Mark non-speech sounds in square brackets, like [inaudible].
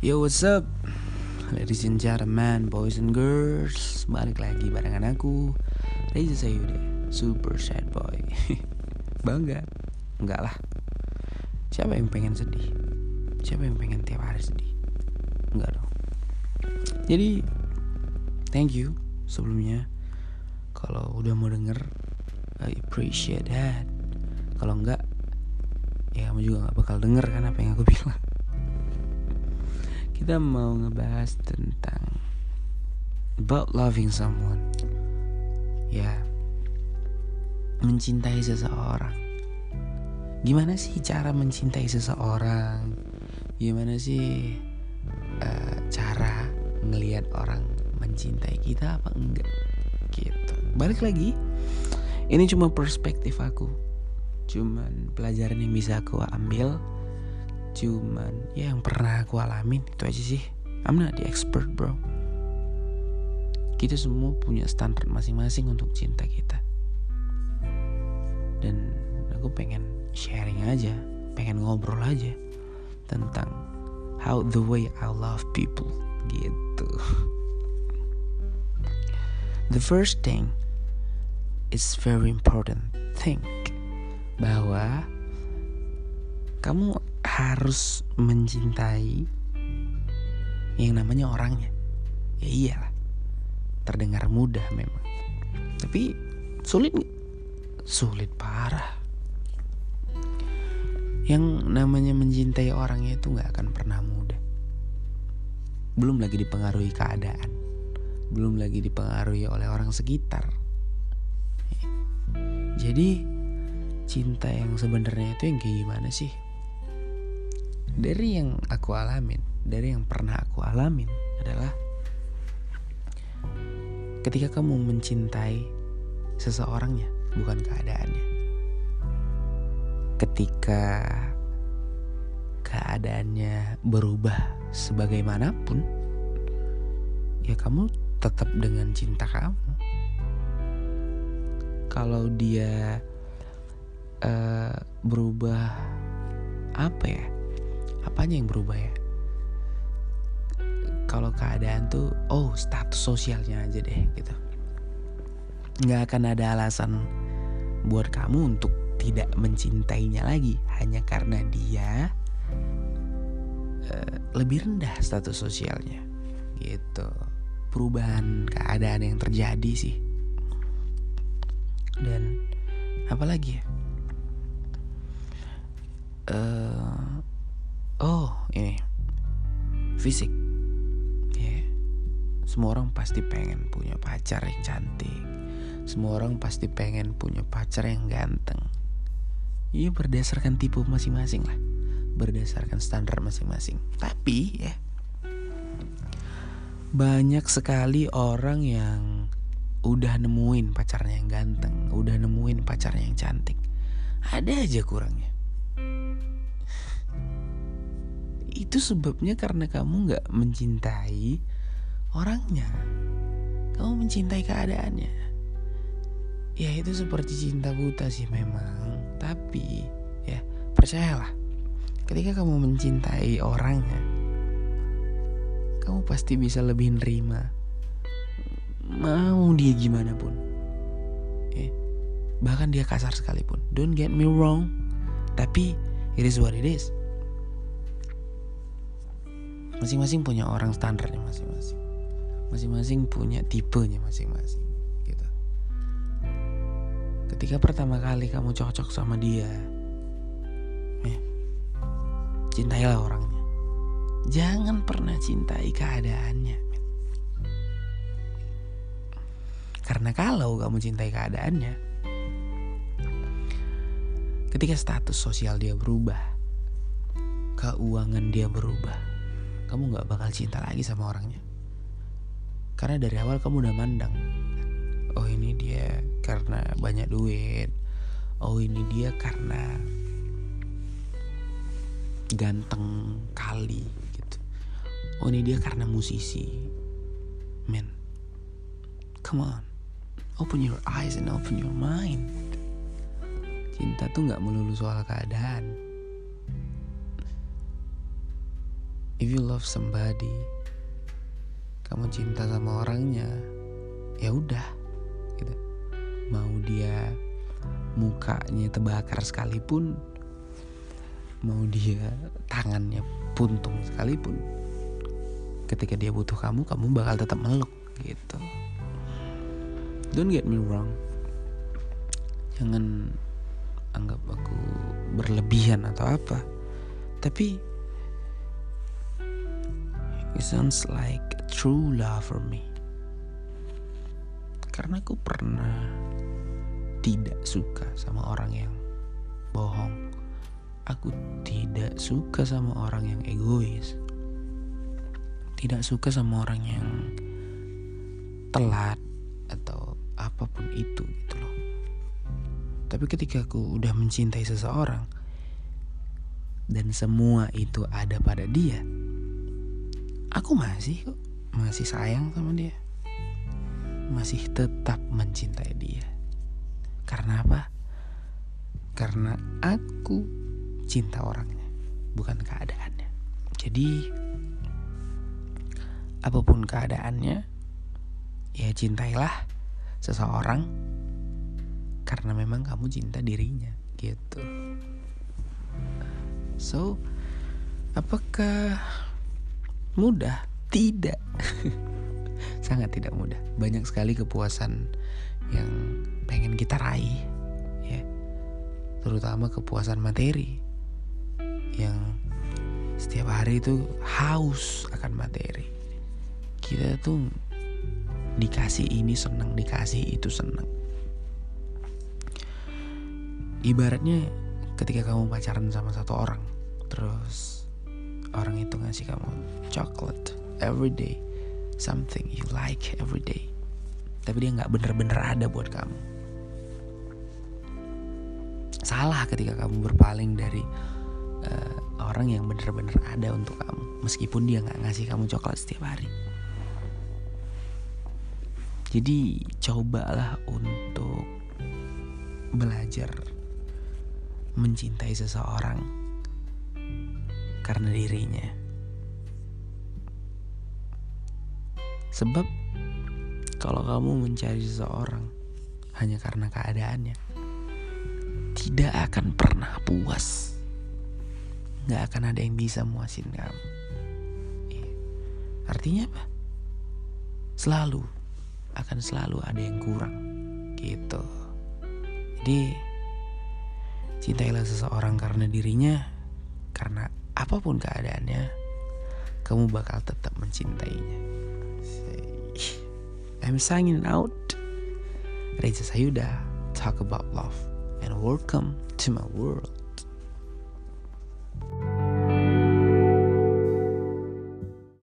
Yo what's up? Ladies and gentlemen, boys and girls Balik lagi barengan aku Reza Sayude Super sad boy. [laughs] Bangga? Enggak lah. Siapa yang pengen sedih? Siapa yang pengen tiap hari sedih? Enggak dong. Jadi Thank you Sebelumnya. Kalau udah mau denger I appreciate that. Kalau enggak Ya kamu juga gak bakal denger kan apa yang aku bilang kita mau ngebahas tentang about loving someone. Ya, mencintai seseorang. Gimana sih cara mencintai seseorang? Gimana sih uh, cara ngelihat orang mencintai kita apa enggak? Gitu. Balik lagi, ini cuma perspektif aku. Cuman pelajaran yang bisa aku ambil cuman ya yang pernah aku alamin itu aja sih. I'm not the expert bro. Kita semua punya standar masing-masing untuk cinta kita. Dan aku pengen sharing aja pengen ngobrol aja tentang how the way I love people gitu. The first thing is very important. Think. Bahwa kamu harus mencintai yang namanya orangnya. Ya iyalah. Terdengar mudah memang. Tapi sulit sulit parah. Yang namanya mencintai orangnya itu nggak akan pernah mudah. Belum lagi dipengaruhi keadaan. Belum lagi dipengaruhi oleh orang sekitar. Jadi cinta yang sebenarnya itu yang kayak gimana sih? Dari yang aku alamin, dari yang pernah aku alamin adalah ketika kamu mencintai seseorangnya, bukan keadaannya. Ketika keadaannya berubah sebagaimanapun, ya kamu tetap dengan cinta kamu. Kalau dia uh, berubah apa ya? Apanya yang berubah ya? Kalau keadaan tuh oh status sosialnya aja deh gitu. Nggak akan ada alasan buat kamu untuk tidak mencintainya lagi. Hanya karena dia uh, lebih rendah status sosialnya gitu. Perubahan keadaan yang terjadi sih. Dan apalagi ya? Uh, oh ini. Fisik. Yeah. semua orang pasti pengen punya pacar yang cantik. Semua orang pasti pengen punya pacar yang ganteng. Iya berdasarkan tipe masing-masing lah. Berdasarkan standar masing-masing. Tapi ya banyak sekali orang yang udah nemuin pacarnya yang ganteng udah nemuin pacarnya yang cantik. Ada aja kurangnya itu sebabnya karena kamu nggak mencintai orangnya. Kamu mencintai keadaannya. Ya itu seperti cinta buta sih memang. Tapi ya percayalah. Ketika kamu mencintai orangnya kamu pasti bisa lebih nerima. Mau dia gimana pun. Ya, bahkan dia kasar sekalipun. Don't get me wrong. Tapi it is what it is masing-masing punya orang standarnya masing-masing. Masing-masing punya tipenya masing-masing gitu. Ketika pertama kali kamu cocok sama dia ya, cintailah orangnya. Jangan pernah cintai keadaannya. Karena kalau kamu cintai keadaannya ketika status sosial dia berubah keuangan dia berubah kamu nggak bakal cinta lagi sama orangnya. Karena dari awal kamu udah mandang oh ini dia karena banyak duit. Oh ini dia karena ganteng kali gitu. Oh ini dia karena musisi. Men come on. Open your eyes and open your mind. Cinta tuh nggak melulu soal keadaan if you love somebody kamu cinta sama orangnya ya udah gitu. Mau dia mukanya terbakar sekalipun mau dia tangannya puntung sekalipun ketika dia butuh kamu kamu bakal tetap meluk gitu. Don't get me wrong. Jangan anggap aku berlebihan atau apa. Tapi it sounds like true love for me. Karena aku pernah tidak suka sama orang yang bohong. Aku tidak suka sama orang yang egois. Tidak suka sama orang yang telat atau apa pun itu gitu loh. Tapi ketika aku udah mencintai seseorang dan semua itu ada pada dia aku masih kok. Masih sayang sama dia. Masih tetap mencintai dia. Karena apa? Karena aku cinta orangnya bukan keadaannya. Jadi apa pun keadaannya ya cintailah seseorang karena memang kamu cinta dirinya gitu. So apakah mudah? Tidak. [laughs] Sangat tidak mudah. Banyak sekali kepuasan yang pengen kita raih ya. Terutama kepuasan materi yang setiap hari itu haus akan materi. Kita tuh dikasih ini senang dikasih itu senang ibaratnya ketika kamu pacaran sama satu orang terus orang itu ngasih kamu coklat every day something you like every day. Tapi dia nggak bener-bener ada buat kamu. Salah ketika kamu berpaling dari uh, orang yang bener-bener ada untuk kamu meskipun dia nggak ngasih kamu coklat setiap hari. Jadi cobalah untuk belajar mencintai seseorang karena dirinya. Sebab kalau kamu mencari seseorang hanya karena keadaannya, tidak akan pernah puas. Gak akan ada yang bisa muasin kamu. Iya. Artinya apa? Selalu akan selalu ada yang kurang gitu. Jadi Cintailah seseorang karena dirinya, karena apa pun keadaannya, kamu bakal tetap mencintainya. I'm signing out. Reza Sayuda, talk about love, and welcome to my world.